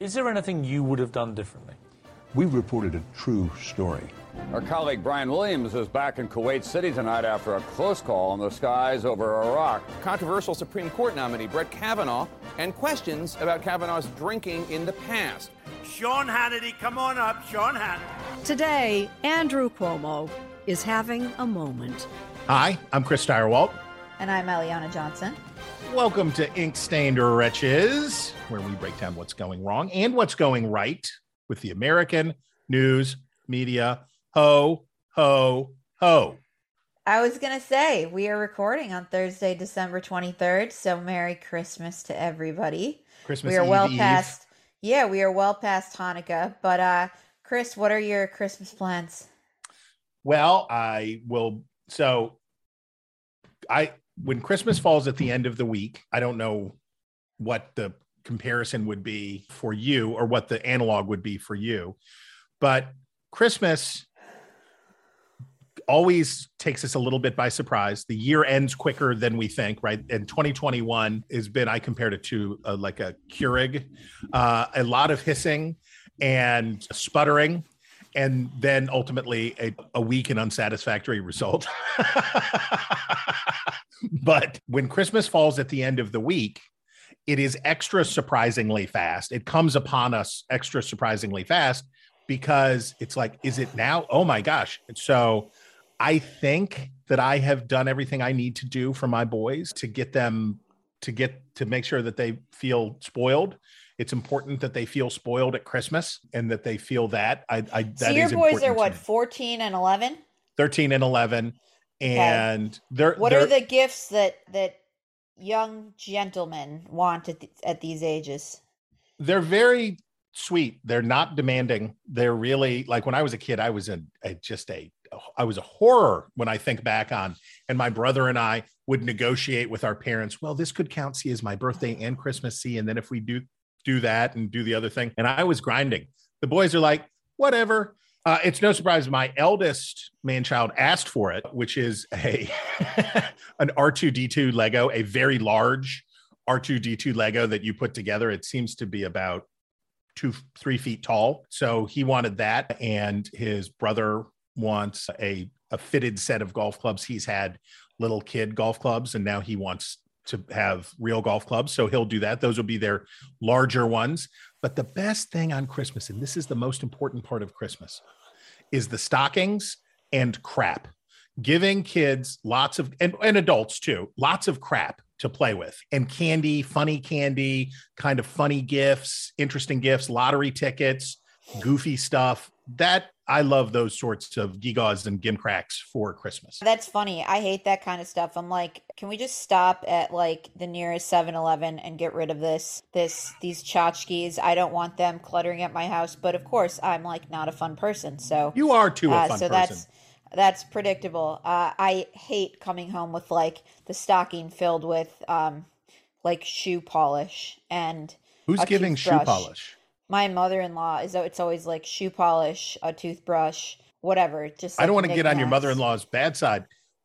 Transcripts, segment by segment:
Is there anything you would have done differently? We reported a true story. Our colleague Brian Williams is back in Kuwait City tonight after a close call in the skies over Iraq. Controversial Supreme Court nominee Brett Kavanaugh and questions about Kavanaugh's drinking in the past. Sean Hannity, come on up, Sean Hannity. Today, Andrew Cuomo is having a moment. Hi, I'm Chris Stirewalt. And I'm Eliana Johnson. Welcome to Ink Stained Wretches, where we break down what's going wrong and what's going right with the American news media. Ho, ho, ho. I was going to say, we are recording on Thursday, December 23rd. So, Merry Christmas to everybody. Christmas we are Eve, well Eve. past, yeah, we are well past Hanukkah. But, uh, Chris, what are your Christmas plans? Well, I will. So, I when Christmas falls at the end of the week, I don't know what the comparison would be for you or what the analog would be for you, but Christmas always takes us a little bit by surprise. The year ends quicker than we think, right? And 2021 has been, I compared it to uh, like a Keurig, uh, a lot of hissing and sputtering and then ultimately a, a weak and unsatisfactory result. but when Christmas falls at the end of the week, it is extra surprisingly fast. It comes upon us extra surprisingly fast because it's like, is it now? Oh my gosh. So I think that I have done everything I need to do for my boys to get them to get to make sure that they feel spoiled it's important that they feel spoiled at Christmas and that they feel that. I, I that so your boys are what, 14 and 11? 13 and 11 and they're What they're, are the gifts that that young gentlemen want at, th- at these ages? they're very sweet they're not demanding they're really like when i was a kid i was a, a just a i was a horror when i think back on and my brother and i would negotiate with our parents well this could count see as my birthday and christmas see and then if we do do that and do the other thing and i was grinding the boys are like whatever uh, it's no surprise my eldest man child asked for it which is a an r2d2 lego a very large R2D2 Lego that you put together. It seems to be about two, three feet tall. So he wanted that. And his brother wants a, a fitted set of golf clubs. He's had little kid golf clubs and now he wants to have real golf clubs. So he'll do that. Those will be their larger ones. But the best thing on Christmas, and this is the most important part of Christmas, is the stockings and crap. Giving kids lots of, and, and adults too, lots of crap to play with and candy, funny candy, kind of funny gifts, interesting gifts, lottery tickets, goofy stuff. That I love those sorts of gigaws and gimcracks for Christmas. That's funny. I hate that kind of stuff. I'm like, can we just stop at like the nearest 7-Eleven and get rid of this this these tchotchkes? I don't want them cluttering at my house, but of course, I'm like not a fun person. So You are too a uh, so person. that's that's predictable. Uh, I hate coming home with like the stocking filled with um like shoe polish and Who's giving shoe polish? My mother-in-law is it's always like shoe polish, a toothbrush, whatever. Just I don't like, want to get on your knickknacks. mother-in-law's bad side,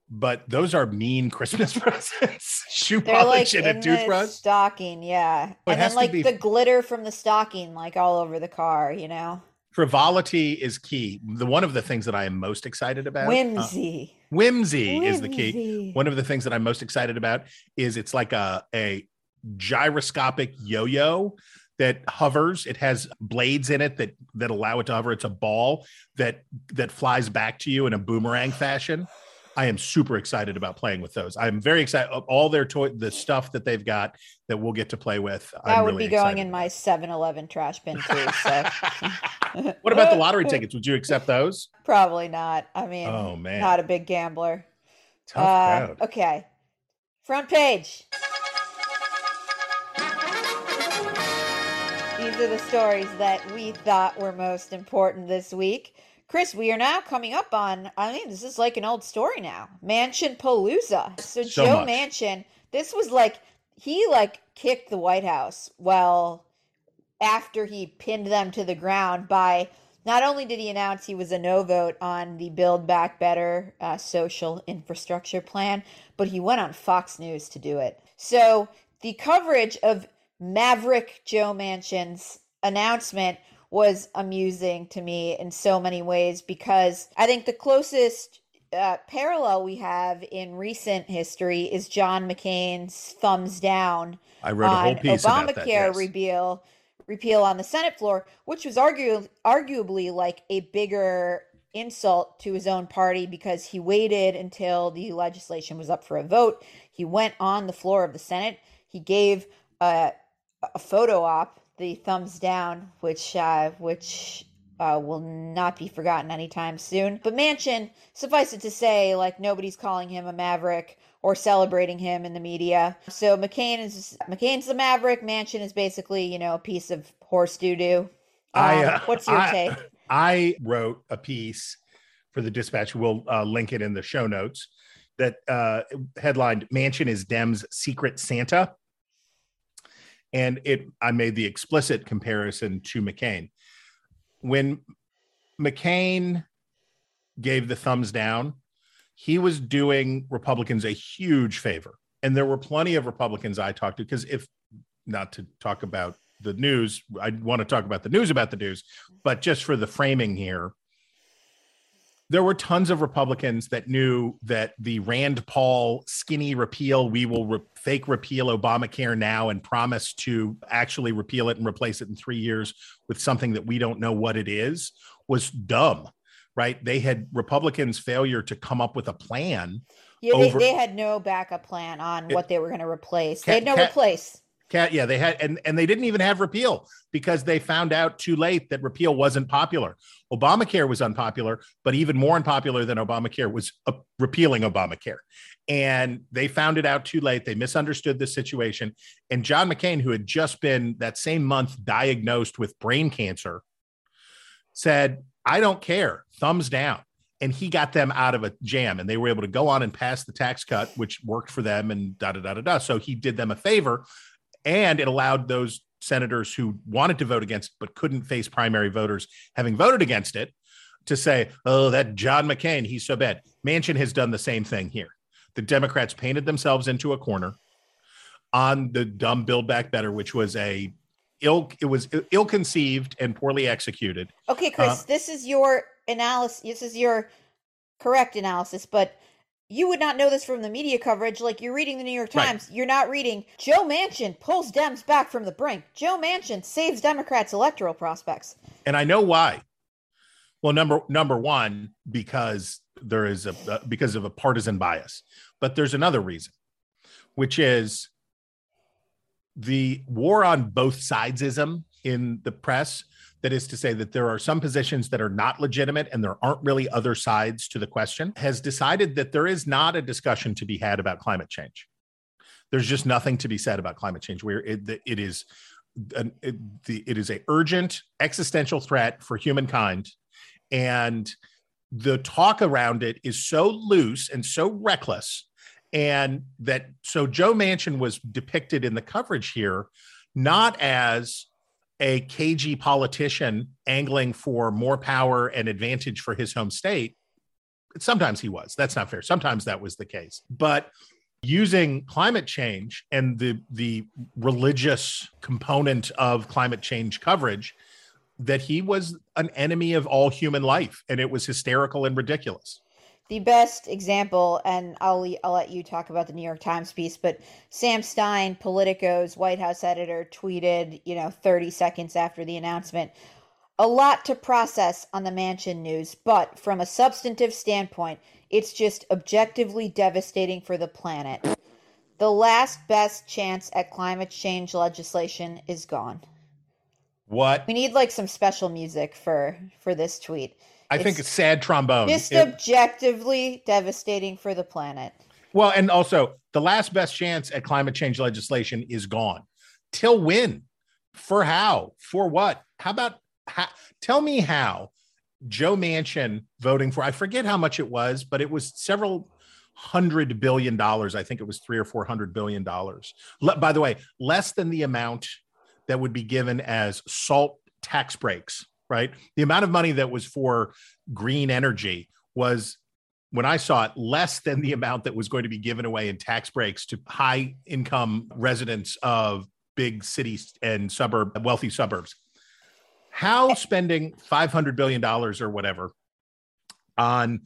but those are mean Christmas presents. shoe They're polish like and in a the toothbrush. stocking, yeah, it and has then to like be- the glitter from the stocking, like all over the car, you know, Frivolity is key. The one of the things that I am most excited about. uh, whimsy. whimsy is the key. One of the things that I'm most excited about is it's like a a gyroscopic yo-yo that hovers. It has blades in it that that allow it to hover. It's a ball that that flies back to you in a boomerang fashion. I am super excited about playing with those. I'm very excited. All their toy, the stuff that they've got that we'll get to play with. That I'm would really be going excited in my 7-Eleven trash bin too. So What about the lottery tickets? Would you accept those? Probably not. I mean, Oh, man. not a big gambler. Tough Uh, crowd. okay, front page. These are the stories that we thought were most important this week. Chris, we are now coming up on, I mean, this is like an old story now. Manchin Palooza. So, So Joe much. Manchin, this was like, he like kicked the White House well after he pinned them to the ground by not only did he announce he was a no vote on the Build Back Better uh, social infrastructure plan, but he went on Fox News to do it. So the coverage of Maverick Joe Manchin's announcement was amusing to me in so many ways because I think the closest uh, parallel we have in recent history is John McCain's thumbs down I wrote a whole on piece Obamacare about that. yes. repeal repeal on the Senate floor, which was argu- arguably like a bigger insult to his own party because he waited until the legislation was up for a vote. He went on the floor of the Senate. He gave a, a photo op, the thumbs down, which uh, which uh, will not be forgotten anytime soon. But Manchin, suffice it to say, like nobody's calling him a maverick or celebrating him in the media. So McCain is McCain's the maverick. Manchin is basically, you know, a piece of horse doo doo. I, Um, uh, what's your I- take? I wrote a piece for the Dispatch. We'll uh, link it in the show notes. That uh, headlined "Manchin is Dems' secret Santa," and it. I made the explicit comparison to McCain when McCain gave the thumbs down. He was doing Republicans a huge favor, and there were plenty of Republicans I talked to because if not to talk about the news, I want to talk about the news about the news, but just for the framing here, there were tons of Republicans that knew that the Rand Paul skinny repeal, we will re- fake repeal Obamacare now and promise to actually repeal it and replace it in three years with something that we don't know what it is, was dumb, right? They had Republicans' failure to come up with a plan. Yeah, they, over- they had no backup plan on It- what they were going to replace. They had no replace. Cat, yeah, they had, and and they didn't even have repeal because they found out too late that repeal wasn't popular. Obamacare was unpopular, but even more unpopular than Obamacare was uh, repealing Obamacare, and they found it out too late. They misunderstood the situation, and John McCain, who had just been that same month diagnosed with brain cancer, said, "I don't care, thumbs down." And he got them out of a jam, and they were able to go on and pass the tax cut, which worked for them, and da da da da da. So he did them a favor and it allowed those senators who wanted to vote against but couldn't face primary voters having voted against it to say oh that john mccain he's so bad manchin has done the same thing here the democrats painted themselves into a corner on the dumb build back better which was a ill it was ill conceived and poorly executed Okay, Chris, Uh, this is your analysis. This is your correct analysis, but you would not know this from the media coverage. Like you're reading the New York Right. Times, you're not reading Joe Manchin pulls Dems back from the brink. Joe Manchin saves Democrats' electoral prospects. and I know why. Well, number number one, because there is a uh, because of a partisan bias, but there's another reason, which is the war on both sidesism in the press. That is to say that there are some positions that are not legitimate and there aren't really other sides to the question, has decided that there is not a discussion to be had about climate change. There's just nothing to be said about climate change. Where it, it is an, it, the, it is a urgent existential threat for humankind and the talk around it is so loose and so reckless and that so joe manchin was depicted in the coverage here not as a cagey politician angling for more power and advantage for his home state sometimes he was. That's not fair. Sometimes that was the case. But using climate change and the the religious component of climate change coverage that he was an enemy of all human life and it was hysterical and ridiculous The best example, and I'll I'll let you talk about the New York Times piece, but Sam Stein, Politico's White House editor, tweeted, you know, 30 seconds after the announcement, a lot to process on the Manchin news, but from a substantive standpoint, it's just objectively devastating for the planet. The last best chance at climate change legislation is gone. what We need like some special music for for this tweet. I think It's it's sad trombone. Just It- objectively devastating for the planet. well and also the last best chance at climate change legislation is gone. Till when? For how? For what? How about how, tell me how. Joe manchin voting for i forget how much it was but it was several hundred billion dollars. I think it was three or four hundred billion dollars. Le- by the way less than the amount that would be given as salt tax breaks right the amount of money that was for green energy was when I saw it, less than the amount that was going to be given away in tax breaks to high income residents of big cities and suburb wealthy suburbs. How eh. spending $500 billion or whatever on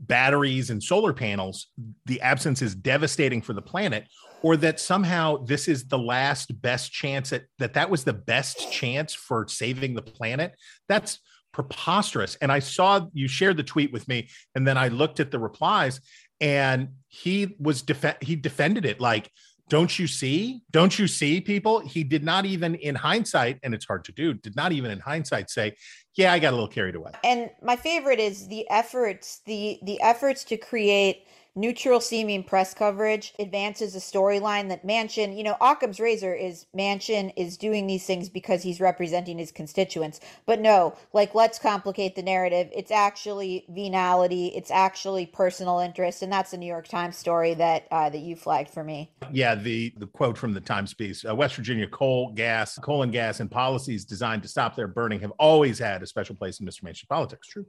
batteries and solar panels, the absence is devastating for the planet, or that somehow this is the last best chance at that that was the best chance for saving the planet. That's preposterous. And I saw you shared the tweet with me, and then I looked at the replies, and he was def- he defended it like don't you see don't you see people he did not even in hindsight and it's hard to do did not even in hindsight say yeah i got a little carried away And my favorite is the efforts the the efforts to create neutral seeming press coverage advances a storyline that Manchin, you know, Occam's razor is Manchin is doing these things because he's representing his constituents. But no, like let's complicate the narrative. It's actually venality. It's actually personal interest, and that's a New York Times story that uh, that you flagged for me. yeah the the quote from the times piece uh, west virginia coal gas coal and gas and policies designed to stop their burning have always had a special place in mr manchin politics true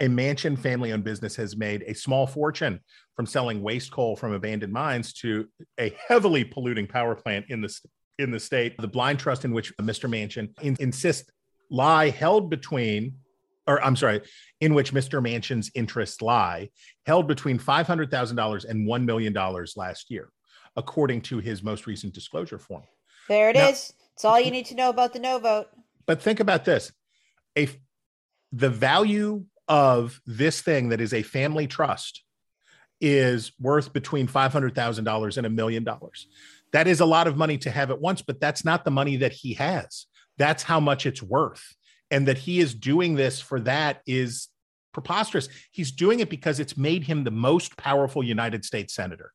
a Manchin family owned business has made a small fortune from selling waste coal from abandoned mines to a heavily polluting power plant in the, in the state. The blind trust in which Mr. Manchin in- insists lie held between, or I'm sorry, in which Mr. Manchin's interests lie, held between $500,000 and $1 million last year, according to his most recent disclosure form. There it Now- is. It's all you need to know about the no vote. But think about this: a the value of this thing that is a family trust is worth between five hundred thousand dollars and a million dollars. That is a lot of money to have at once, but that's not the money that he has. That's how much it's worth, and that he is doing this for that is preposterous. He's doing it because it's made him the most powerful United States senator.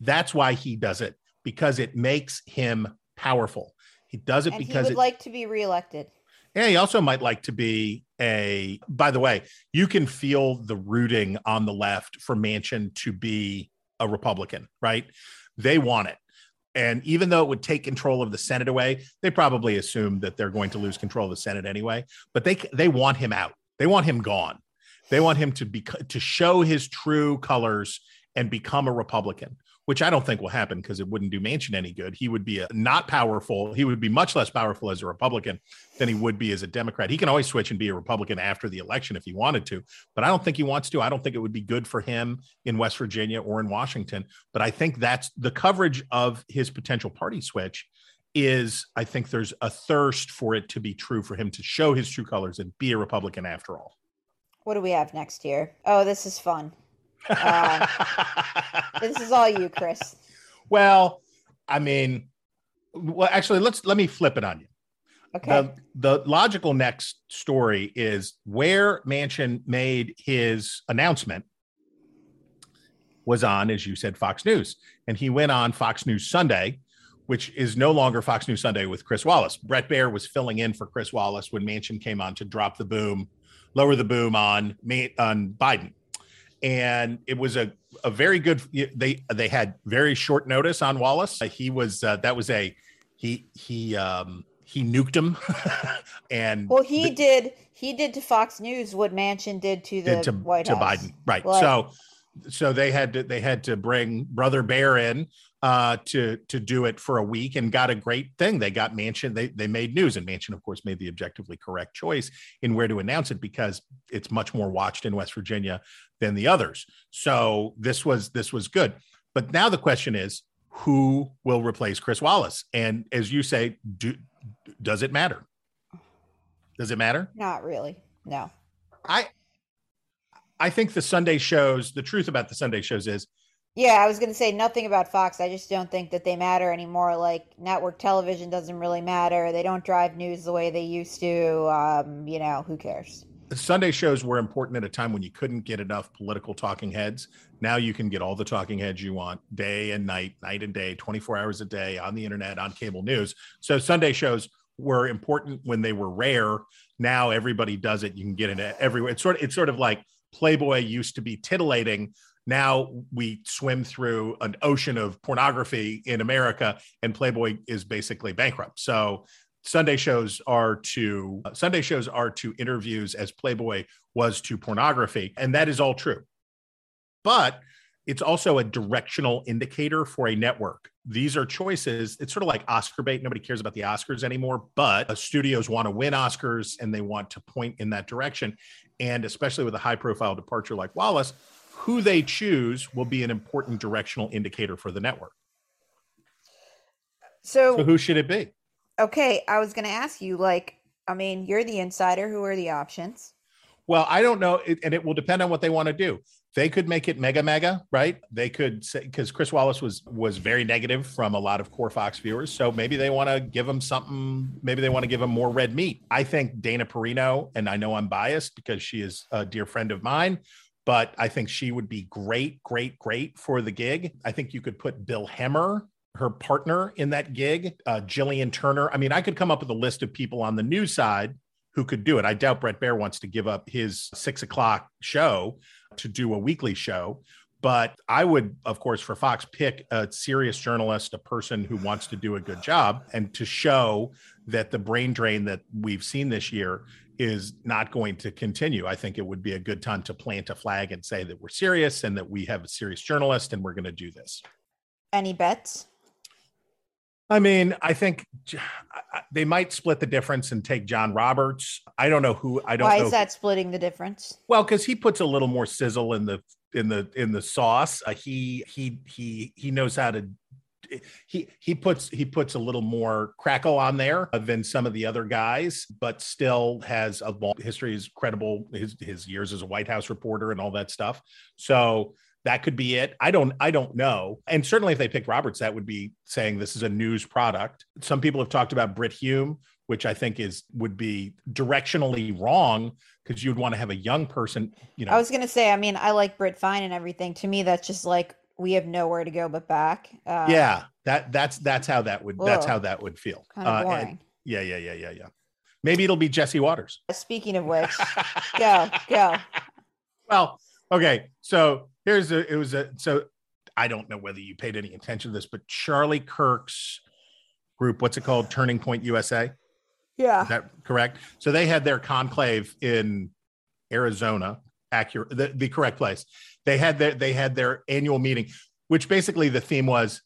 That's why he does it because it makes him powerful. He does it And he would it, like to be reelected. Yeah, he also might like to be a. By the way, you can feel the rooting on the left for Manchin to be a Republican, right? They want it. And even though it would take control of the Senate away, they probably assume that they're going to lose control of the Senate anyway. But they they want him out. They want him gone. They want him to be to show his true colors and become a Republican, which I don't think will happen because it wouldn't do Manchin any good. He would be a, not powerful. He would be much less powerful as a Republican than he would be as a Democrat. He can always switch and be a Republican after the election if he wanted to, but I don't think he wants to. I don't think it would be good for him in West Virginia or in Washington. But I think that's the coverage of his potential party switch is I think there's a thirst for it to be true for him to show his true colors and be a Republican after all. What do we have next year? Oh, this is fun. Uh, this is all you, Chris. well, I mean, well, actually, let's let me flip it on you. Okay. The, the logical next story is where Manchin made his announcement was on, as you said, Fox News. And he went on Fox News Sunday, which is no longer Fox News Sunday with Chris Wallace. Bret Baier was filling in for Chris Wallace when Manchin came on to drop the boom, lower the boom on on Biden. And it was a, a very good. They they had very short notice on Wallace. He was uh, that was a he he um, he nuked him, and Well, he did. He did to Fox News what manchin did to the did to, White to House. Biden. Right. Like- so so they had to they had to bring brother Bear in uh to to do it for a week and got a great thing. They got Manchin, they they made news, and Manchin, of course, made the objectively correct choice in where to announce it because it's much more watched in West Virginia than the others. So this was this was good. But now the question is who will replace Chris Wallace? And as you say, do does it matter? Does it matter? Not really. No. I I think the Sunday shows, the truth about the Sunday shows is Yeah, I was going to say nothing about Fox. I just don't think that they matter anymore. Like network television doesn't really matter. They don't drive news the way they used to. Um, you know, who cares? Sunday shows were important at a time when you couldn't get enough political talking heads. Now you can get all the talking heads you want day and night, night and day, 24 hours a day on the internet, on cable news. So Sunday shows were important when they were rare. Now everybody does it. You can get it everywhere. It's sort of, it's sort of like Playboy used to be titillating. Now we swim through an ocean of pornography in America, and Playboy is basically bankrupt. So Sunday shows are to uh, Sunday shows are to interviews as Playboy was to pornography, and that is all true. But it's also a directional indicator for a network. These are choices. It's sort of like Oscar bait. Nobody cares about the Oscars anymore, but uh, studios want to win Oscars and they want to point in that direction. And especially with a high profile departure like Wallace, who they choose will be an important directional indicator for the network. So, So who should it be? Okay, I was going to ask you, like, I mean, you're the insider. Who are the options? Well, I don't know, it, and it will depend on what they want to do. They could make it mega mega, right? They could say because Chris Wallace was was very negative from a lot of core Fox viewers, so maybe they want to give him something. Maybe they want to give him more red meat. I think Dana Perino, and I know I'm biased because she is a dear friend of mine, but I think she would be great, great, great for the gig. I think you could put Bill Hemmer her partner in that gig, uh, Jillian Turner. I mean, I could come up with a list of people on the news side who could do it. I doubt Bret Baier wants to give up his six o'clock show to do a weekly show. But I would, of course, for Fox, pick a serious journalist, a person who wants to do a good job and to show that the brain drain that we've seen this year is not going to continue. I think it would be a good time to plant a flag and say that we're serious and that we have a serious journalist and we're going to do this. Any bets? I mean, I think they might split the difference and take John Roberts. I don't know who. I don't. Why know is that splitting the difference? Well, because he puts a little more sizzle in the in the in the sauce. Uh, he he he he knows how to. He he puts he puts a little more crackle on there than some of the other guys, but still has a long history. Is credible. His his years as a White House reporter and all that stuff. So that could be it. I don't I don't know. And certainly if they pick Roberts, that would be saying this is a news product. Some people have talked about Brit Hume, which I think is would be directionally wrong because you'd want to have a young person, you know. I was going to say, I mean, I like Brit Fine and everything. To me, that's just like we have nowhere to go but back. Uh, yeah, that that's that's how that would that's how that would feel. Kind of Uh, and- yeah, yeah, yeah, yeah, yeah. Maybe it'll be Jesse Watters. Speaking of which, go, go. Well, okay. So here's a it was a so I don't know whether you paid any attention to this, but Charlie Kirk's group, what's it called? Turning Point USA. Yeah. Is that correct? So they had their conclave in Arizona, accurate the, the correct place. They had their they had their annual meeting, which basically the theme was,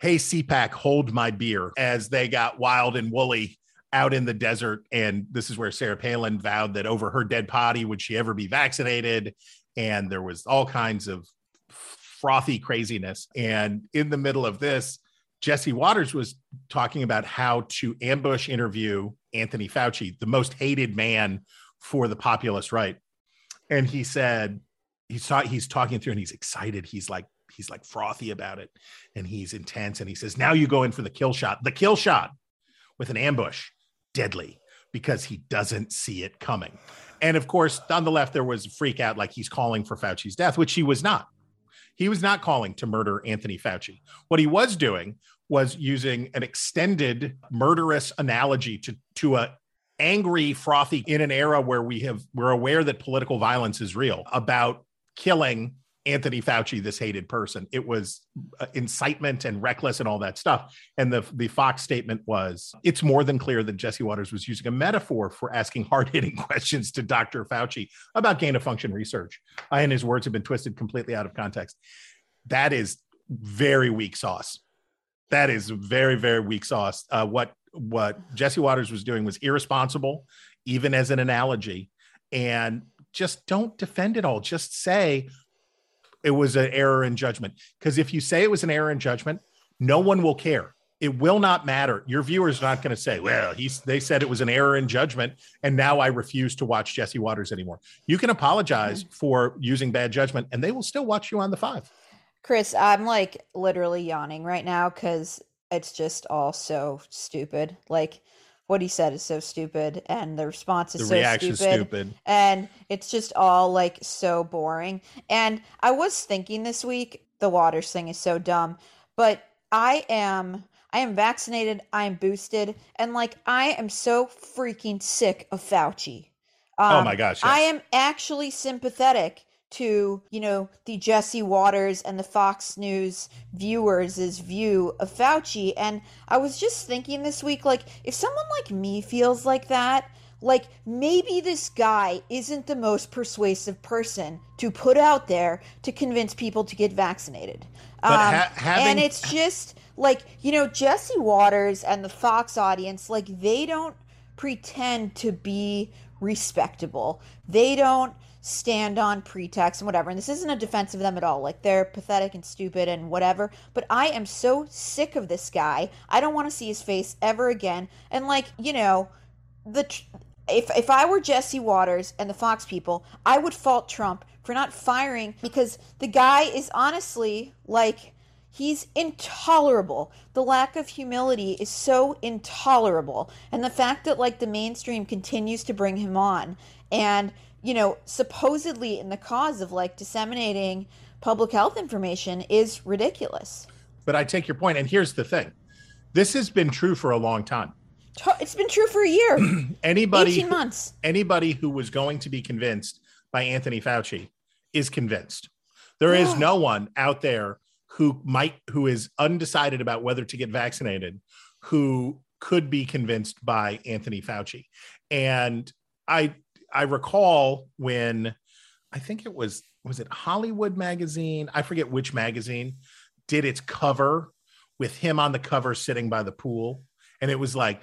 Hey CPAC, hold my beer, as they got wild and woolly out in the desert. And this is where Sarah Palin vowed that over her dead body would she ever be vaccinated. And there was all kinds of frothy craziness. And in the middle of this, Jesse Watters was talking about how to ambush interview Anthony Fauci, the most hated man for the populist right. And he said, he saw he's talking through and he's excited. He's like, he's like frothy about it and he's intense. And he says, now you go in for the kill shot, the kill shot with an ambush, deadly because he doesn't see it coming. And of course, on the left, there was a freak out like he's calling for Fauci's death, which he was not. He was not calling to murder Anthony Fauci. What he was doing was using an extended murderous analogy to, to a angry, frothy in an era where we have we're aware that political violence is real about killing Anthony Fauci, this hated person. It was uh, incitement and reckless and all that stuff. And the the Fox statement was, it's more than clear that Jesse Watters was using a metaphor for asking hard hitting questions to Dr. Fauci about gain of function research. Uh, and his words have been twisted completely out of context. That is very weak sauce. That is very very weak sauce. Uh, what what Jesse Watters was doing was irresponsible, even as an analogy, and just don't defend it all. Just say it was an error in judgment. Because if you say it was an error in judgment, no one will care. It will not matter. Your viewers are not going to say, "Well, he's." They said it was an error in judgment, and now I refuse to watch Jesse Watters anymore. You can apologize mm-hmm. for using bad judgment, and they will still watch you on the five. Chris, I'm like literally yawning right now because it's just all so stupid. Like what he said is so stupid, and the response is The so stupid, stupid. and it's just all like so boring. And I was thinking this week, the Watters thing is so dumb, but I am. I am vaccinated. I am boosted, and like I am so freaking sick of Fauci. Oh Um, my gosh, I am actually sympathetic to you know the Jesse Watters and the Fox News viewers' view of Fauci, and I was just thinking this week, like if someone like me feels like that, like maybe this guy isn't the most persuasive person to put out there to convince people to get vaccinated. Um, ha- having- and it's just like you know Jesse Watters and the Fox audience, like they don't pretend to be respectable. They don't stand on pretext and whatever. And this isn't a defense of them at all. Like they're pathetic and stupid and whatever. But I am so sick of this guy. I don't want to see his face ever again. And like you know, the tr- if if I were Jesse Watters and the Fox people, I would fault Trump for not firing because the guy is honestly like he's intolerable. The lack of humility is so intolerable. And the fact that like the mainstream continues to bring him on and you know, supposedly in the cause of like disseminating public health information is ridiculous. But I take your point, and here's the thing: this has been true for a long time. It's been true for a year. Anybody, 18 months. anybody who was going to be convinced by Anthony Fauci is convinced. There is no one out there who might who is undecided about whether to get vaccinated who could be convinced by Anthony Fauci. And I I recall when I think it was was it Hollywood magazine, I forget which magazine did its cover with him on the cover sitting by the pool and it was like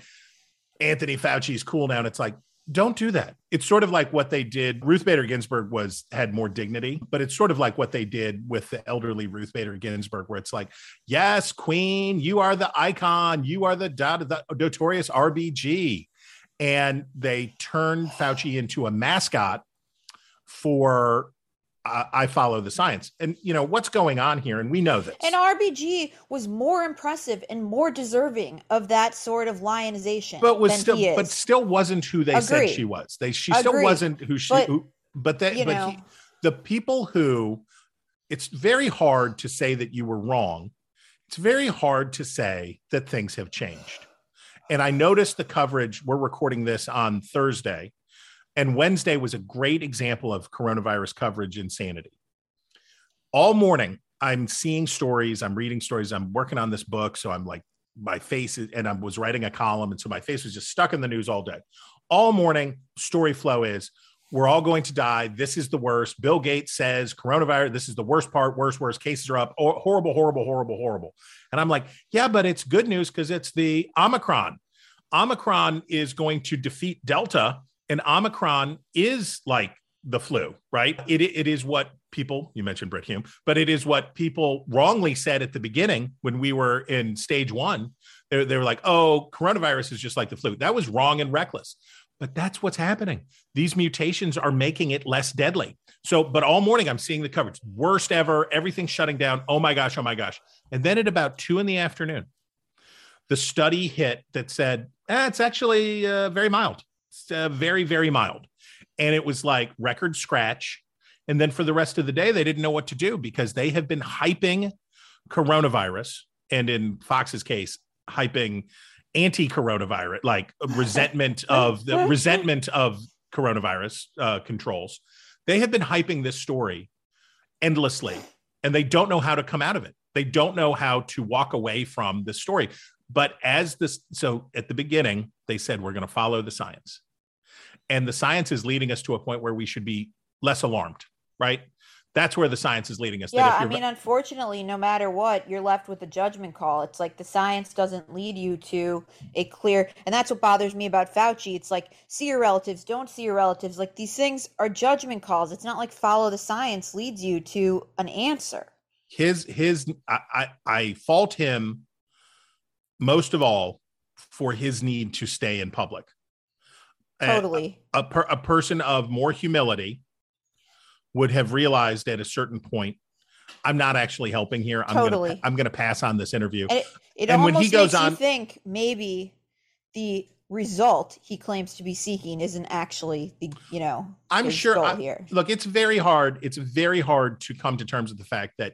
Anthony Fauci's cool now and it's like don't do that. It's sort of like what they did. Ruth Bader Ginsburg was had more dignity, but it's sort of like what they did with the elderly Ruth Bader Ginsburg, where it's like, yes, Queen, you are the icon, you are the, the notorious RBG, and they turned Fauci into a mascot for uh, I follow the science, and you know what's going on here, and we know this. And RBG was more impressive and more deserving of that sort of lionization but was than still he is. but still wasn't who they said she was. They she still wasn't who she But, who, but they but know. he, the people who it's very hard to say that you were wrong. It's very hard to say that things have changed. And I noticed the coverage. We're recording this on Thursday, and Wednesday was a great example of coronavirus coverage insanity. All morning, I'm seeing stories, I'm reading stories, I'm working on this book. So I'm like, my face is, and I was writing a column. And so my face was just stuck in the news all day. All morning, story flow is we're all going to die. This is the worst. Bill Gates says coronavirus, this is the worst part, worst, worst. Cases are up. Oh, horrible, horrible, horrible, horrible. And I'm like, yeah, but it's good news because it's the Omicron. Omicron is going to defeat Delta, and Omicron is like the flu, right? It, it is what people, you mentioned Brit Hume, but it is what people wrongly said at the beginning when we were in stage one. They, they were like, oh, coronavirus is just like the flu. That was wrong and reckless. But that's what's happening. These mutations are making it less deadly. So, but all morning I'm seeing the coverage, worst ever, everything's shutting down. Oh my gosh, oh my gosh. And then at about two in the afternoon, the study hit that said, eh, it's actually uh, very mild. It's uh, very, very mild. And it was like record scratch. And then for the rest of the day, they didn't know what to do because they have been hyping coronavirus. And in Fox's case, hyping anti-coronavirus, like resentment of the resentment of coronavirus uh, controls. They have been hyping this story endlessly, and they don't know how to come out of it. They don't know how to walk away from the story. But as this, so at the beginning, they said we're going to follow the science, and the science is leading us to a point where we should be less alarmed, right? That's where the science is leading us. Yeah, I mean, unfortunately, no matter what, you're left with a judgment call. It's like the science doesn't lead you to a clear, and that's what bothers me about Fauci. It's like see your relatives, don't see your relatives. Like these things are judgment calls. It's not like follow the science leads you to an answer. his his I, I I fault him most of all for his need to stay in public. A- Totally. A, per, a person of more humility would have realized at a certain point, I'm not actually helping here. I'm Totally. gonna I'm gonna pass on this interview. And it, it And when he goes on- you think maybe the result he claims to be seeking isn't actually the you know I'm sure. I- here. Look, it's very hard. It's very hard to come to terms with the fact that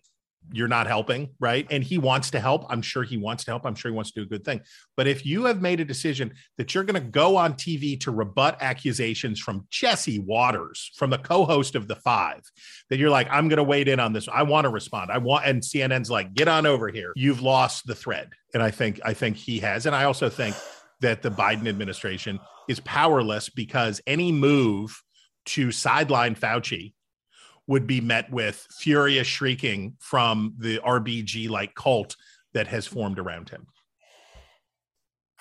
you're not helping, right? And he wants to help. I'm sure he wants to help. I'm sure he wants to do a good thing. But if you have made a decision that you're going to go on TV to rebut accusations from Jesse Watters, from the co-host of The Five, that you're like, I'm going to wade in on this. I want to respond. I want, and CNN's like, get on over here. You've lost the thread, and I think I think he has, and I also think that the Biden administration is powerless because any move to sideline Fauci would be met with furious shrieking from the RBG like cult that has formed around him.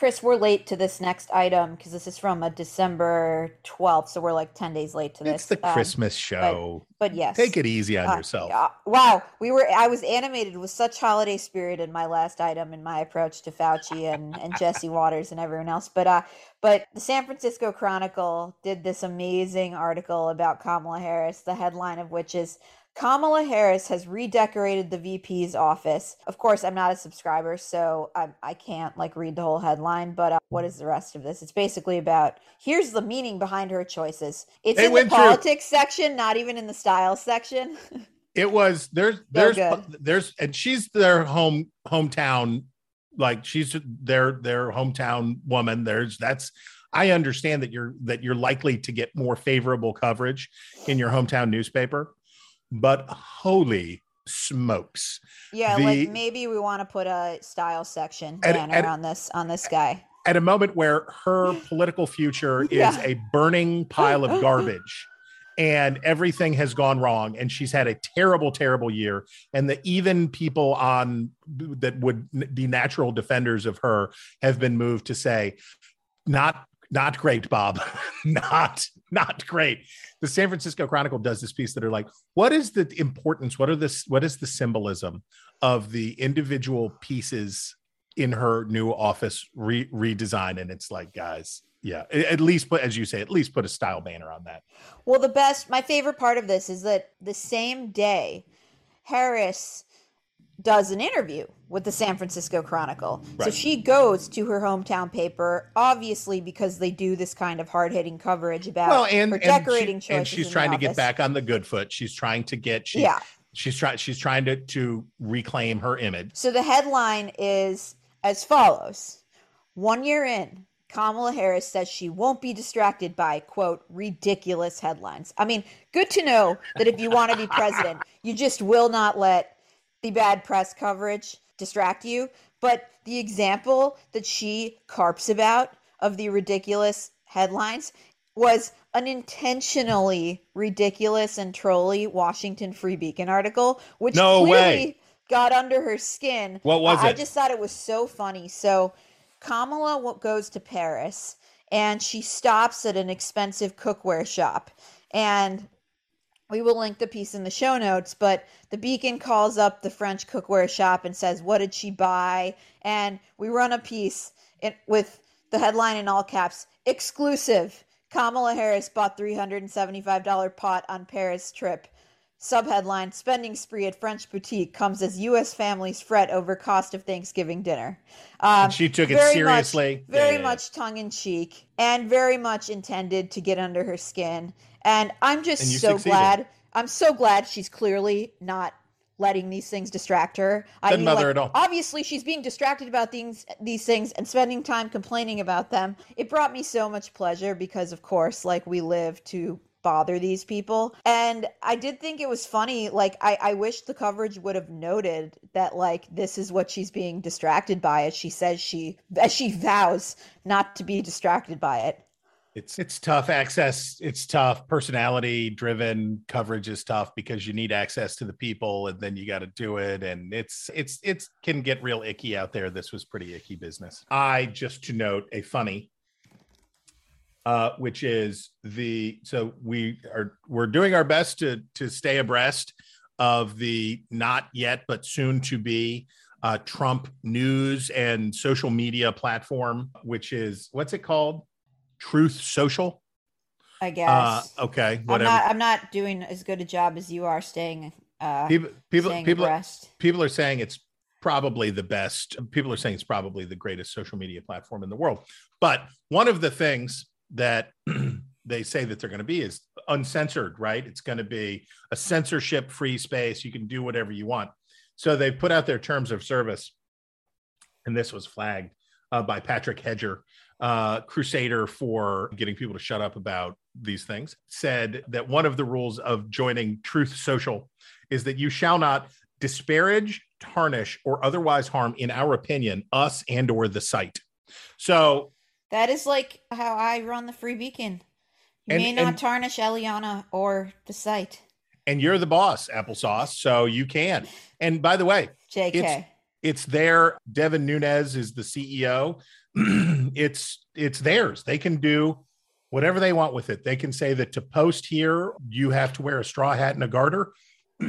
Chris, we're late to this next item because this is from a December 12th. So we're like 10 days late to this. It's the Um, Christmas show. but yes. Take it easy on Uh, yourself. yeah. wow, we were. I was animated with such holiday spirit in my last item in my approach to Fauci and and Jesse Watters and everyone else. But uh, but the San Francisco Chronicle did this amazing article about Kamala Harris. The headline of which is. Kamala Harris has redecorated the VP's office. Of course, I'm not a subscriber, so I, I can't like read the whole headline. But uh, what is the rest of this? It's basically about here's the meaning behind her choices. It's They in the went through- politics section, not even in the style section. it was there's there's good. there's and she's their home hometown like she's their their hometown woman there's that's i understand that you're that you're likely to get more favorable coverage in your hometown newspaper but holy smokes Yeah, The- like maybe we want to put a style section banner at- on this on this guy. at a moment where her political future is Yeah. a burning pile of garbage and everything has gone wrong and she's had a terrible terrible year and the even people on that would be natural defenders of her have been moved to say not not great bob. Not not great. The san francisco chronicle does this piece that are like what is the importance? What are this what is the symbolism of the individual pieces in her new office re- redesign? And it's like guys yeah at least put as you say at least put a style banner on that. Well, the best, my favorite part of this is that the same day, Harris does an interview with the San Francisco Chronicle. So she goes to her hometown paper, obviously because they do this kind of hard hitting coverage about well and her and, decorating she, choices. and she's trying to get back on the good foot she's trying to get she, Yeah. she's trying she's trying to to reclaim her image So the headline is as follows One year in, Kamala Harris says she won't be distracted by, quote, ridiculous headlines. I mean, good to know that if you want to be president, you just will not let the bad press coverage distract you. But the example that she carps about of the ridiculous headlines was an intentionally ridiculous and trolly Washington Free Beacon article, which No clearly way. got under her skin. What was I, I just thought it was so funny. So Kamala goes to Paris and she stops at an expensive cookware shop. And we will link the piece in the show notes, but the beacon calls up the French cookware shop and says, What did she buy? And we run a piece in, with the headline in all caps exclusive. Kamala Harris bought $375 pot on Paris trip. Subheadline Spending spree at French boutique comes as U.S. families fret over cost of Thanksgiving dinner. Um, she took it very seriously Much, very yeah. much tongue in cheek and very much intended to get under her skin. And I'm just And so succeeded. glad. I'm so glad she's clearly not letting these things distract her. I.e., bother like, at all. Obviously, she's being distracted about things, these things, and spending time complaining about them. It brought me so much pleasure because, of course, like we live to bother these people. And I did think it was funny. Like, I, I wish the coverage would have noted that, like, this is what she's being distracted by as she says she, as she vows not to be distracted by it. It's it's tough access it's tough. Personality driven coverage is tough because you need access to the people and then you got to do it. And it's it's it's can get real icky out there. This was pretty icky business. I just to note a funny uh which is the so we are we're doing our best to to stay abreast of the not yet but soon to be uh trump news and social media platform which is what's it called truth social I guess. uh okay I'm whatever not. I'm not doing as good a job as you are staying. Uh, people people staying people abreast. people are saying it's probably the best people are saying it's probably the greatest social media platform in the world but one of the things that they say that they're going to be is uncensored right it's going to be a censorship free space you can do whatever you want so they put out their terms of service and this was flagged uh, by patrick hedger uh, crusader for getting people to shut up about these things said that one of the rules of joining truth social is that you shall not disparage tarnish or otherwise harm in our opinion us and or the site so That is like how I run the Free Beacon. You And- may not and- tarnish Eliana or the site. And you're the boss, applesauce, so you can. And by the way, JK. It's- there. Devin Nunes is the CEO. it's it's theirs. They can do whatever they want with it. They can say that to post here, you have to wear a straw hat and a garter.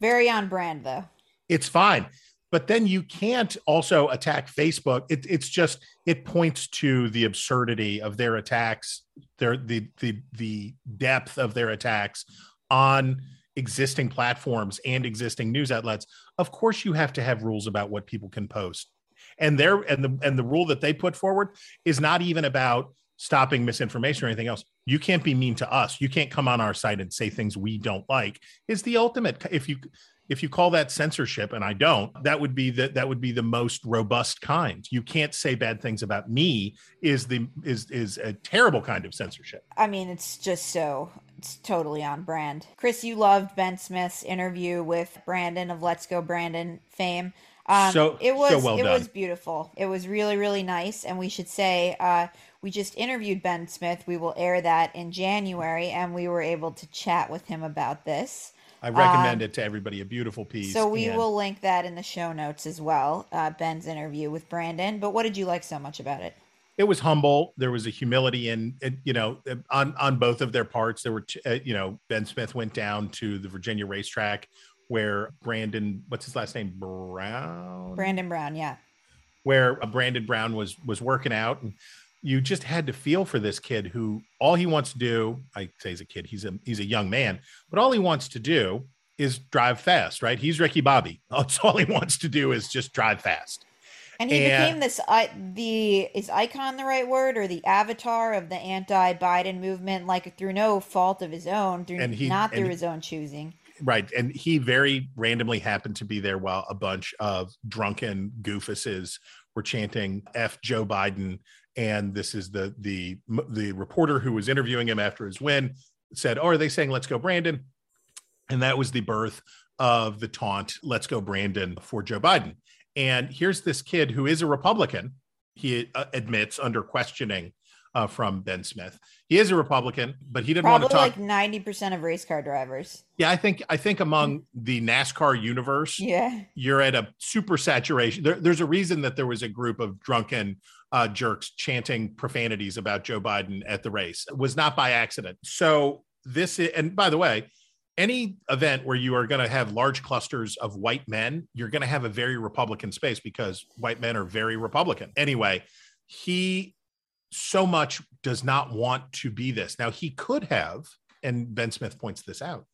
Very on brand though. it's fine. But then you can't also attack Facebook. It, it's just it points to the absurdity of their attacks, their the the the depth of their attacks on existing platforms and existing news outlets. Of course, you have to have rules about what people can post. And there and the and the rule that they put forward is not even about stopping misinformation or anything else. You can't be mean to us. You can't come on our site and say things we don't like. Is the ultimate if you if you call that censorship and i don't that would be the that would be the most robust kind you can't say bad things about me is the is is a terrible kind of censorship I mean, it's just so it's totally on brand. Chris, you loved Ben Smith's interview with Brandon of Let's Go Brandon fame. Um, So- it was so well it done. was beautiful. It was really really nice, and we should say uh, we just interviewed Ben Smith. We will air that in January, and we were able to chat with him about this. I recommend it to everybody a beautiful piece So we and- will link that in the show notes as well. Uh, Ben's interview with Brandon. But what did you like so much about it? it was humble there was a humility in it, you know on on both of their parts there were t- uh, you know ben smith went down to the virginia racetrack where brandon what's his last name brown Brandon Brown, yeah. where uh, Brandon Brown was was working out, and you just had to feel for this kid who all he wants to do. I say he's a kid; he's a he's a young man, but all he wants to do is drive fast. Right? He's Ricky Bobby. That's all he wants to do is just drive fast. And he And- became this I the is icon the right word or the avatar of the anti-Biden movement, like through no fault of his own, through he- not through his own choosing. Right, and he very randomly happened to be there while a bunch of drunken goofuses were chanting "F Joe Biden." And this is the the the reporter who was interviewing him after his win said, "Oh, are they saying let's go, Brandon?" And that was the birth of the taunt, let's go, Brandon, for Joe Biden. And here's this kid who is a Republican, he uh, admits under questioning uh, from Ben Smith. He is a Republican, but he didn't Probably want to talk. like ninety percent of race car drivers. yeah, I think I think among the NASCAR universe, Yeah. you're at a super saturation. There, there's a reason that there was a group of drunken uh, jerks chanting profanities about Joe Biden at the race. It was not by accident. So this is, and by the way, any event where you are going to have large clusters of white men, you're going to have a very Republican space because white men are very Republican. Anyway, he so much does not want to be this. Now he could have, and Ben Smith points this out.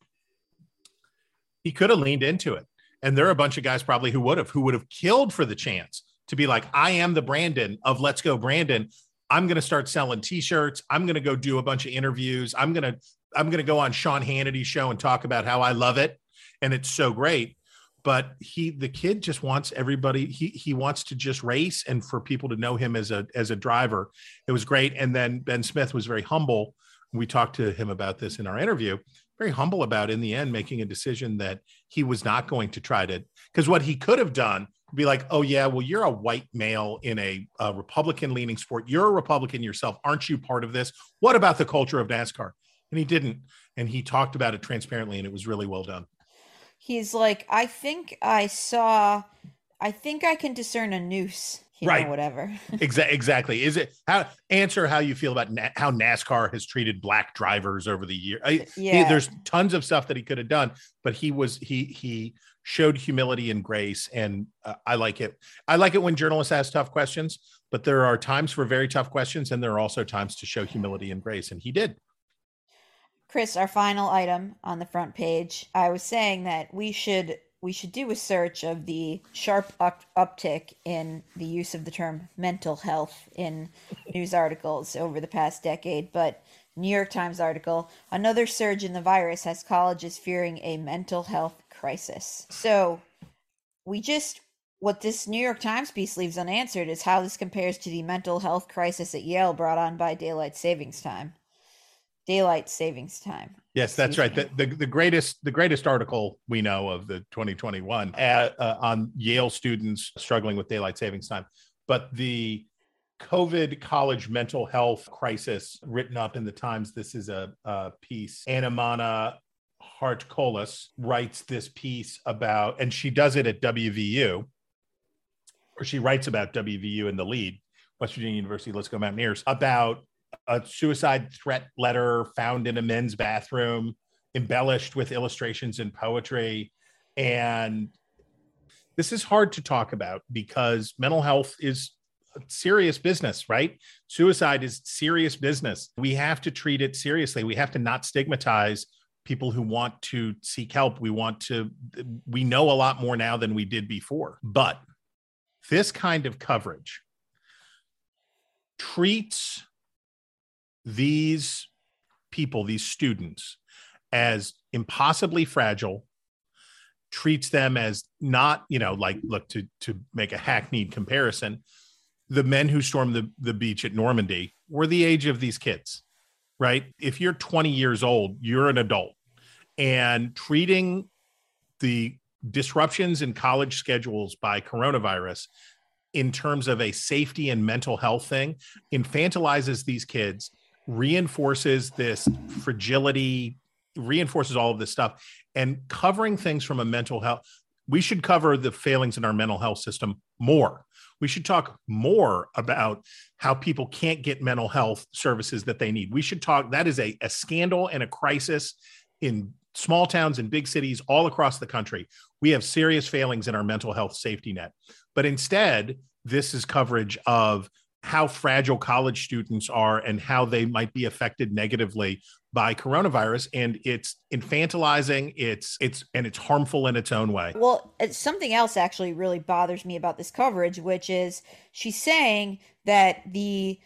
He could have leaned into it. And there are a bunch of guys probably who would have, who would have killed for the chance to be like, I am the Brandon of Let's Go Brandon. I'm going to start selling t-shirts. I'm going to go do a bunch of interviews. I'm going to, I'm going to go on Sean Hannity's show and talk about how I love it. And it's so great. But he, the kid just wants everybody, he, he wants to just race and for people to know him as a, as a driver. It was great. And then Ben Smith was very humble. We talked to him about this in our interview very humble about in the end making a decision that he was not going to try to because what he could have done be like oh yeah well you're a white male in a, a republican leaning sport you're a republican yourself aren't you part of this what about the culture of nascar and he didn't and he talked about it transparently and it was really well done He's like, I think I saw I think I can discern a noose. You Right. Know, whatever. Exa- exactly is it how answer how you feel about na- how nascar has treated black drivers over the year I, he- Yeah. there's tons of stuff that he could have done but he was he he showed humility and grace and uh, i like it i like it when journalists ask tough questions but there are times for very tough questions and there are also times to show humility and grace and he did Chris, our final item on the front page. I was saying that we should we should do a search of the sharp up, uptick in the use of the term mental health in news articles over the past decade, but New York Times article, another surge in the virus has colleges fearing a mental health crisis. So, we just what this New York Times piece leaves unanswered is how this compares to the mental health crisis at Yale brought on by daylight savings time. Daylight savings time. yes that's right the, the, the greatest the greatest article we know of the 2021 uh, uh, on yale students struggling with daylight savings time but the COVID college mental health crisis written up in the Times. This is a, a piece. Anemona Hartocollis writes this piece about, and she does it at WVU, or she writes about WVU in the lead, West Virginia University. Let's go Mountaineers about a suicide threat letter found in a men's bathroom, embellished with illustrations and poetry. And this is hard to talk about because mental health is serious business, right? Suicide is serious business. We have to treat it seriously. We have to not stigmatize people who want to seek help. We want to, we know a lot more now than we did before. But this kind of coverage treats these people, these students, as impossibly fragile, treats them as not, you know, like, look, to, to make a hackneyed comparison, the men who stormed the, the beach at Normandy were the age of these kids, right? If you're 20 years old, you're an adult. And treating the disruptions in college schedules by coronavirus in terms of a safety and mental health thing infantilizes these kids, reinforces this fragility, reinforces all of this stuff, and covering things from a mental health. We should cover the failings in our mental health system more we should talk more about how people can't get mental health services that they need. We should talk, that is a, a scandal and a crisis in small towns and big cities all across the country. We have serious failings in our mental health safety net. But instead, this is coverage of how fragile college students are and how they might be affected negatively by coronavirus and it's infantilizing it's it's and it's harmful in its own way well something else actually really bothers me about this coverage which is she's saying that the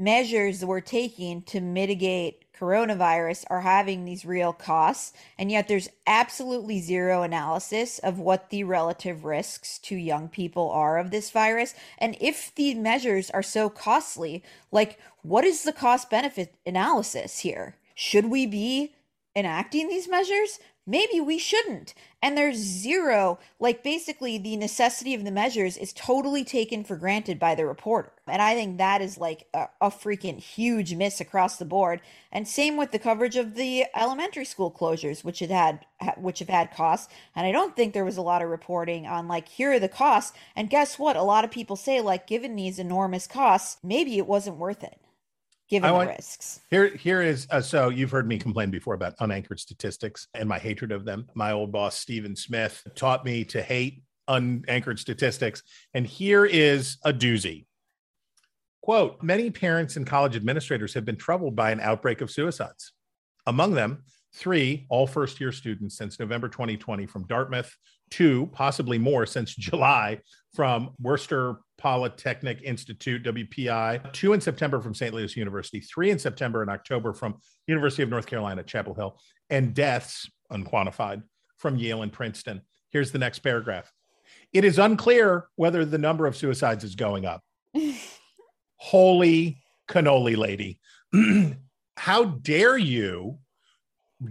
measures we're taking to mitigate coronavirus are having these real costs, and yet there's absolutely zero analysis of what the relative risks to young people are of this virus. And if the measures are so costly, like what is the cost benefit analysis here? Should we be enacting these measures? Maybe we shouldn't. And there's zero, like basically the necessity of the measures is totally taken for granted by the reporter. And I think that is like a, a, freaking huge miss across the board. And same with the coverage of the elementary school closures, which it had, which have had costs. And I don't think there was a lot of reporting on like, here are the costs. And guess what? A lot of people say, like, given these enormous costs, maybe it wasn't worth it given want, the risks. Here, here is uh, so you've heard me complain before about unanchored statistics and my hatred of them. My old boss Stephen Smith taught me to hate unanchored statistics, and here is a doozy. Quote: Many parents and college administrators have been troubled by an outbreak of suicides. Among them, three, all first year students since November 2020 from Dartmouth, two, possibly more since July from Worcester Polytechnic Institute, WPI, two in September from St. Louis University, three in September and October from University of North Carolina, Chapel Hill, and deaths, unquantified, from Yale and Princeton. Here's the next paragraph. It is unclear whether the number of suicides is going up. Holy cannoli lady. How dare you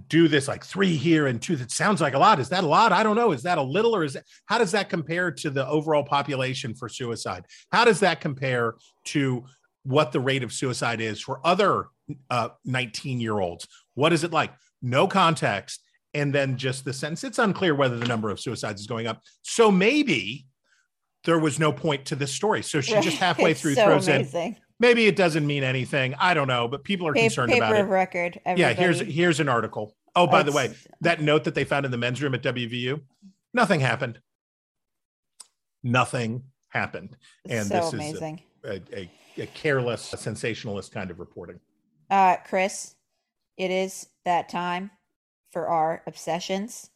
do this like three here and two that sounds like a lot. Is that a lot? I don't know. Is that a little or is that how does that compare to the overall population for suicide? How does that compare to what the rate of suicide is for other uh, 19 year olds what is it like? No context. And then just the sentence it's unclear whether the number of suicides is going up. So maybe there was no point to this story. So she just halfway through so throws amazing. in maybe it doesn't mean anything. I don't know, but people are concerned paper about it. record. Everybody. Yeah, here's here's an article. Oh, by the way, that note that they found in the men's room at WVU, nothing happened. Nothing happened, and so this amazing. is a, a, a, careless, a sensationalist kind of reporting. Uh, Chris, it is that time for our obsessions.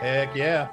Heck yeah.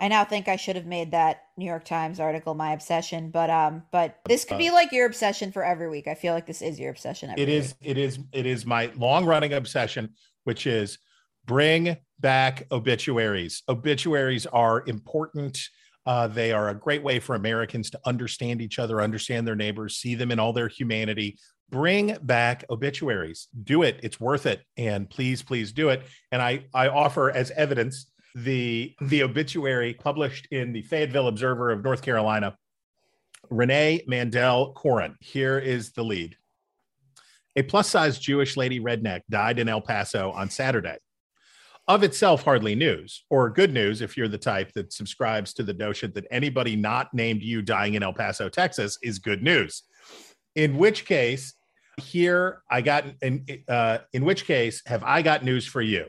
I now think I should have made that New York Times article my obsession, but um, but this could be like your obsession for every week. I feel like this is your obsession. It is. Week. It is. It is my long running obsession, which is bring back obituaries. Obituaries are important. Uh, they are a great way for Americans to understand each other, understand their neighbors, see them in all their humanity. Bring back obituaries. Do it. It's worth it. And please, please do it. And I, I offer as evidence the the obituary published in the Fayetteville Observer of North Carolina. Renee Mandel Corin. Here is the lead. A plus size Jewish lady redneck died in El Paso on Saturday. Of itself, hardly news, or good news if you're the type that subscribes to the notion that anybody not named you dying in El Paso, Texas is good news. In which case, here I got, in, uh, in which case, have I got news for you?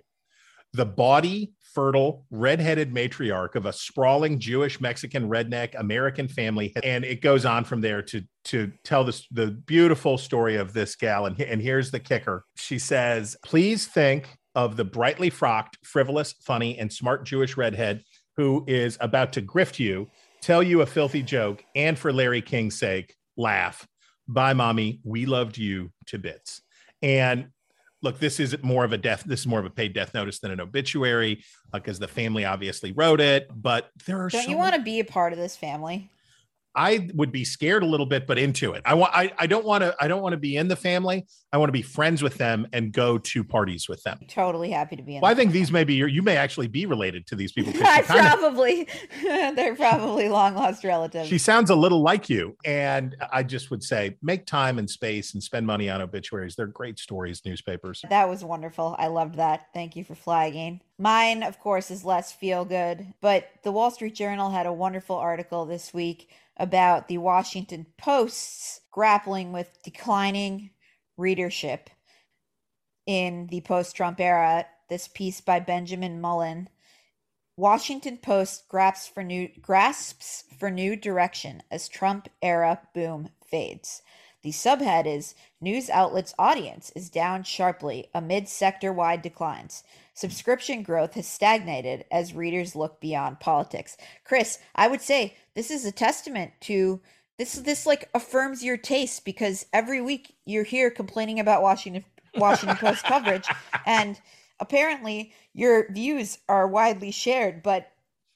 The body fertile, redheaded matriarch of a sprawling Jewish Mexican redneck American family. And it goes on from there to, to tell this, the beautiful story of this gal. And, and here's the kicker she says, Please think of the brightly frocked, frivolous, funny, and smart Jewish redhead who is about to grift you, tell you a filthy joke, and for Larry King's sake, laugh. Bye, mommy. We loved you to bits. And look, this is more of a death. This is more of a paid death notice than an obituary because uh, the family obviously wrote it. But there are Don't so you want to be a part of this family? I would be scared a little bit, but into it. I want. I, I don't want to. I don't want to be in the family. I want to be friends with them and go to parties with them. Totally happy to be in. Well, I think family. these may be. your- You may actually be related to these people. I probably they're probably long lost relatives. she sounds a little like you, and I just would say make time and space and spend money on obituaries. They're great stories. Newspapers. That was wonderful. I loved that. Thank you for flagging. Mine, of course, is less feel good, but the Wall Street Journal had a wonderful article this week about the Washington Post's grappling with declining readership in the post Trump era. This piece by Benjamin Mullin. Washington Post grasps for new grasps for new direction as Trump era boom fades. The subhead is News outlets' audience is down sharply amid sector wide declines. Subscription growth has stagnated as readers look beyond politics. Chris, I would say this is a testament to this this like affirms your taste because every week you're here complaining about Washington Washington Post coverage and apparently your views are widely shared, but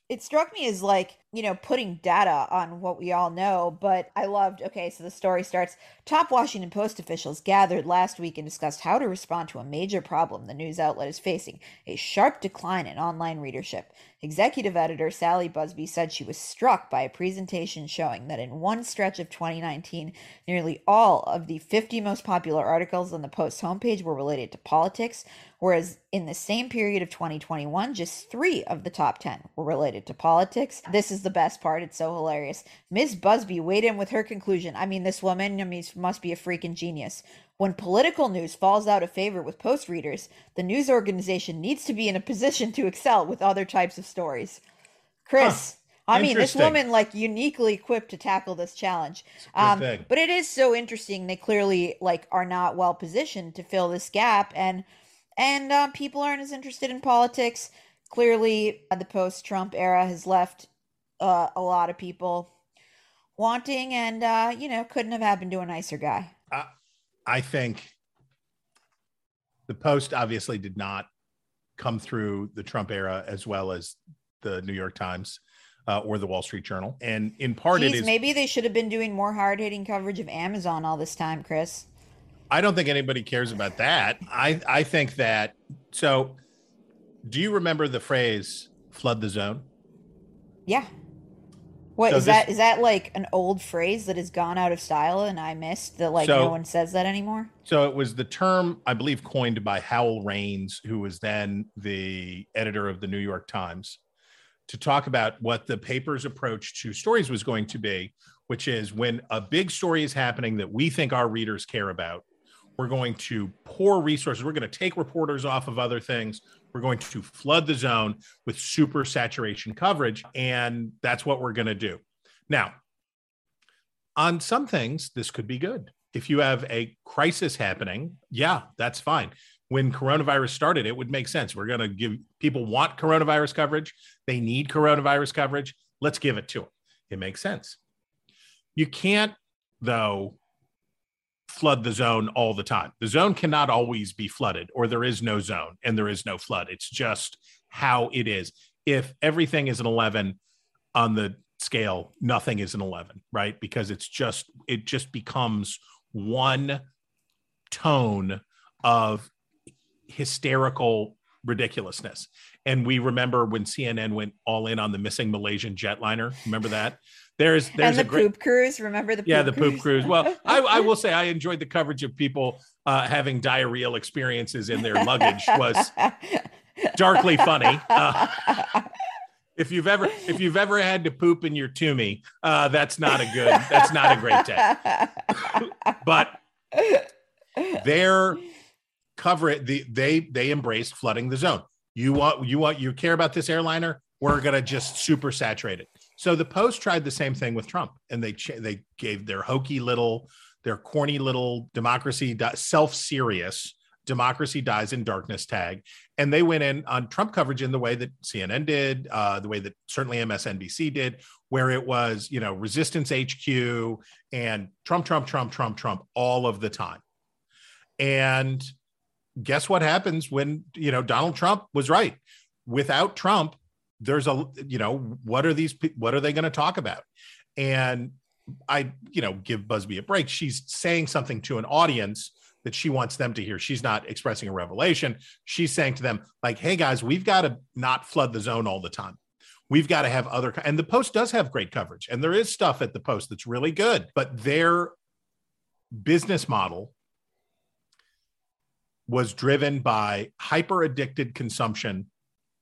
it struck me as like, you know, putting data on what we all know. But I loved, okay, so the story starts top Washington Post officials gathered last week and discussed how to respond to a major problem the news outlet is facing a sharp decline in online readership. Executive editor Sally Buzbee said she was struck by a presentation showing that in one stretch of 2019, nearly all of the 50 most popular articles on the Post homepage were related to politics, whereas in the same period of 2021, just three of the top 10 were related to politics. This is the best part. It's so hilarious. Ms. Buzbee weighed in with her conclusion. I mean, this woman, I mean, must be a freaking genius. When political news falls out of favor with post readers, the news organization needs to be in a position to excel with other types of stories. Chris, I mean, this woman like uniquely equipped to tackle this challenge. Um, but it is so interesting. They clearly like are not well positioned to fill this gap, and and uh, people aren't as interested in politics. Clearly, uh, the post-Trump era has left uh, a lot of people wanting, and uh, you know, couldn't have happened to a nicer guy. I think the Post obviously did not come through the Trump era as well as the New York Times uh, or the Wall Street Journal, and in part it Geez, is. maybe they should have been doing more hard-hitting coverage of Amazon all this time, Chris. I don't think anybody cares about that. I I think that. So, do you remember the phrase "flood the zone"? Yeah. What So is this- that? Is that like an old phrase that has gone out of style and I missed that? Like So- no one says that anymore. So it was the term, I believe, coined by Howell Raines, who was then the editor of the New York Times, to talk about what the paper's approach to stories was going to be, which is when a big story is happening that we think our readers care about, we're going to pour resources. We're going to take reporters off of other things. We're going to flood the zone with super saturation coverage. And that's what we're going to do. Now, on some things, this could be good. If you have a crisis happening, yeah, that's fine. When coronavirus started, it would make sense. We're going to give people want coronavirus coverage. They need coronavirus coverage. Let's give it to them. It makes sense. You can't, though, flood the zone all the time. The zone cannot always be flooded, or there is no zone and there is no flood. It's just how it is. If everything is an 11 on the scale, nothing is an 11, right? Because it's just, it just becomes one tone of hysterical ridiculousness. And we remember when CNN went all in on the missing Malaysian jetliner. Remember that? There's there's and the a great poop cruise. Remember the poop yeah the poop cruise? cruise. Well, I, I will say I enjoyed the coverage of people uh, having diarrheal experiences in their luggage was darkly funny. Uh, if you've ever if you've ever had to poop in your toomey, uh, that's not a good that's not a great day. But their cover it the, they they embraced flooding the zone. You want you want you care about this airliner? We're gonna just super saturate it. So the Post tried the same thing with Trump, and they they gave their hokey little, their corny little democracy self serious democracy dies in darkness tag, and they went in on Trump coverage in the way that CNN did, uh, the way that certainly MSNBC did, where it was you know resistance HQ and Trump, Trump, Trump, Trump, Trump all of the time, and guess what happens when you know Donald Trump was right. Without Trump, there's a you know what are these what are they going to talk about? And I you know give Buzbee a break. She's saying something to an audience that she wants them to hear. She's not expressing a revelation. She's saying to them like, "Hey guys, we've got to not flood the zone all the time." We've got to have other, and the Post does have great coverage, and there is stuff at the Post that's really good, but their business model was driven by hyper addicted consumption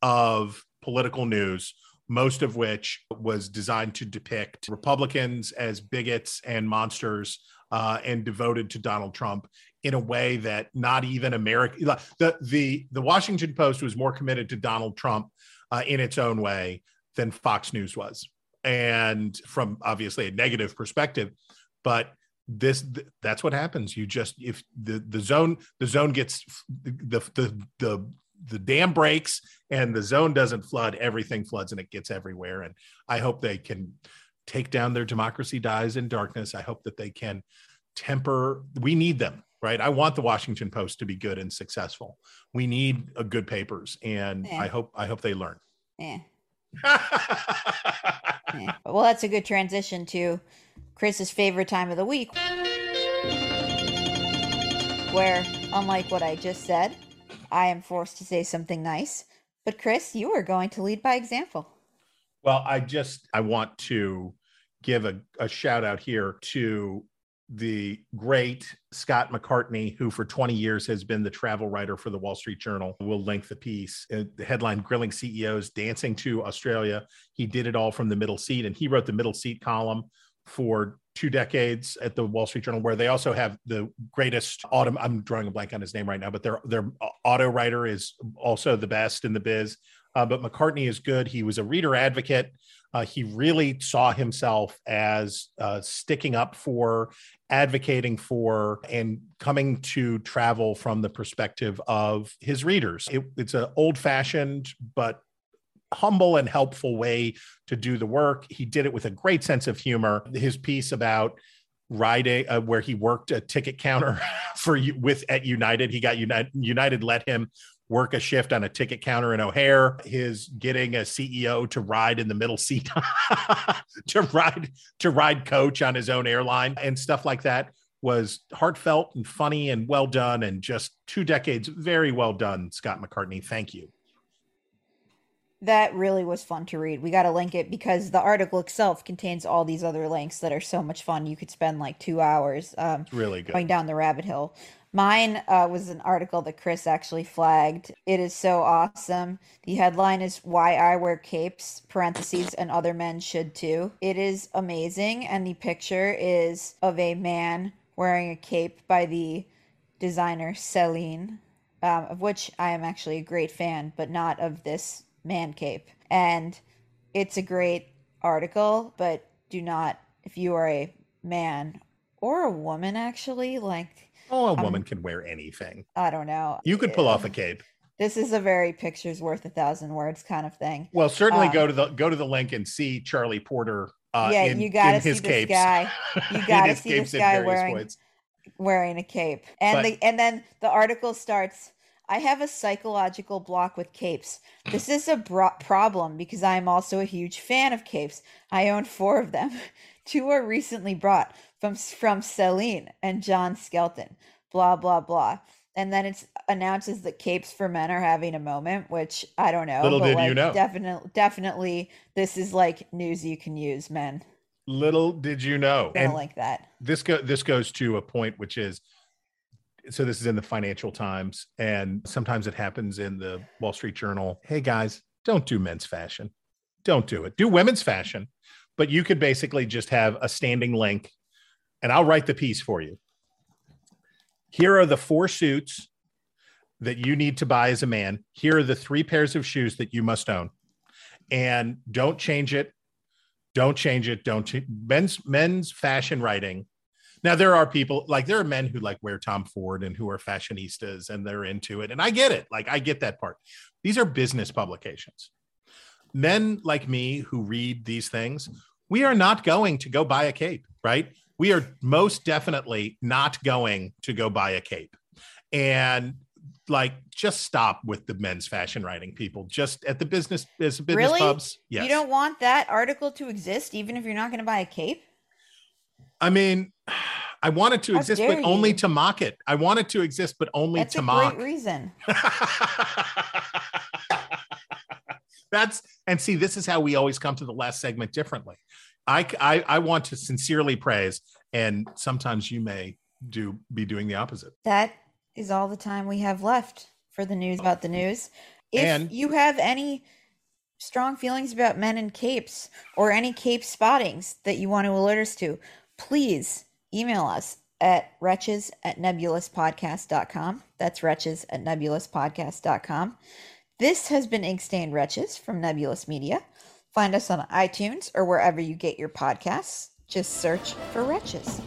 of political news, most of which was designed to depict Republicans as bigots and monsters uh, and devoted to Donald Trump in a way that not even America the the the Washington Post was more committed to Donald Trump uh, in its own way than Fox News was, and from obviously a negative perspective, but this th- that's what happens. You just if the the zone the zone gets the the the the dam breaks and the zone doesn't flood everything floods and it gets everywhere and i hope they can take down their democracy dies in darkness i hope that they can temper we need them right i want the washington post to be good and successful we need a good papers and Yeah. i hope i hope they learn Yeah. Yeah. Well, that's a good transition to Chris's favorite time of the week. Where, unlike what I just said, I am forced to say something nice. But Chris, you are going to lead by example. Well, I just I want to give a, a shout out here to the great Scott McCartney, who for 20 years has been the travel writer for the Wall Street Journal. We'll link the piece. Uh, the headline Grilling CEOs Dancing to Australia. He did it all from the middle seat, and he wrote the middle seat column for two decades at the Wall Street Journal, where they also have the greatest autumn. I'm drawing a blank on his name right now, but their their auto writer is also the best in the biz. Uh, but McCartney is good. He was a reader advocate. Uh, he really saw himself as uh, sticking up for, advocating for, and coming to travel from the perspective of his readers. It, it's an old fashioned but humble and helpful way to do the work. He did it with a great sense of humor. His piece about riding uh, where he worked a ticket counter for with at United. He got United United let him work a shift on a ticket counter in O'Hare. His getting a CEO to ride in the middle seat to ride to ride coach on his own airline and stuff like that was heartfelt and funny and well done and just two decades very well done Scott McCartney thank you That really was fun to read. We got to link it because the article itself contains all these other links that are so much fun. You could spend like two hours um, really good going down the rabbit hole. Mine uh, was an article that Chris actually flagged. It is so awesome. The headline is "Why I Wear Capes" (parentheses) and other men should too. It is amazing, and the picture is of a man wearing a cape by the designer Celine, um, of which I am actually a great fan, but not of this man cape. And it's a great article, but do not, if you are a man or a woman, actually, like, oh a Um, woman can wear anything I don't know. you could pull off a Uh, cape This is a very pictures worth a thousand words kind of thing. well certainly um, go to the go to the link and see Charlie Porter uh yeah, in, you gotta see his this capes guy. You gotta see this guy wearing points. wearing a cape. And But- the and then the article starts I have a psychological block with capes. This is a bro- problem because I am also a huge fan of capes. I own 4 of them. Two were recently brought from from Celine and John Skelton. Blah blah blah. and then it announces that capes for men are having a moment, which I don't know. Little but, did you like, know. Definitely, definitely, this is like news you can use, men. Little did you know. And like that. this go this goes to a point which is so this is in the financial times and sometimes it happens in the wall street journal. Hey guys don't do men's fashion. Don't do it. Do women's fashion. But you could basically just have a standing link and i'll write the piece for you. Here are the four suits that you need to buy as a man. Here are the three pairs of shoes that you must own. And don't change it. Don't change it. Don't ch- men's men's fashion writing now there are people like there are men who like wear Tom Ford and who are fashionistas and they're into it. And I get it. Like I get that part. These are business publications. Men like me who read these things, we are not going to go buy a cape, right? We are most definitely not going to go buy a cape. And like just stop with the men's fashion writing people just at the business as business Really? pubs. Yes. You don't want that article to exist, even if you're not going to buy a cape. I mean, I want it to How exist, but only to mock it. I want it to exist, but only That's to a mock. great reason. That's and see, this is how we always come to the last segment differently. I, I I want to sincerely praise, and sometimes you may do be doing the opposite. That is all the time we have left for the news about the news. If And- you have any strong feelings about men in capes or any cape spottings that you want to alert us to, please email us at wretches at nebulouspodcast.com. That's wretches at nebulouspodcast.com. This has been Inkstained Wretches from Nebulous Media. Find us on iTunes or wherever you get your podcasts. Just search for Wretches.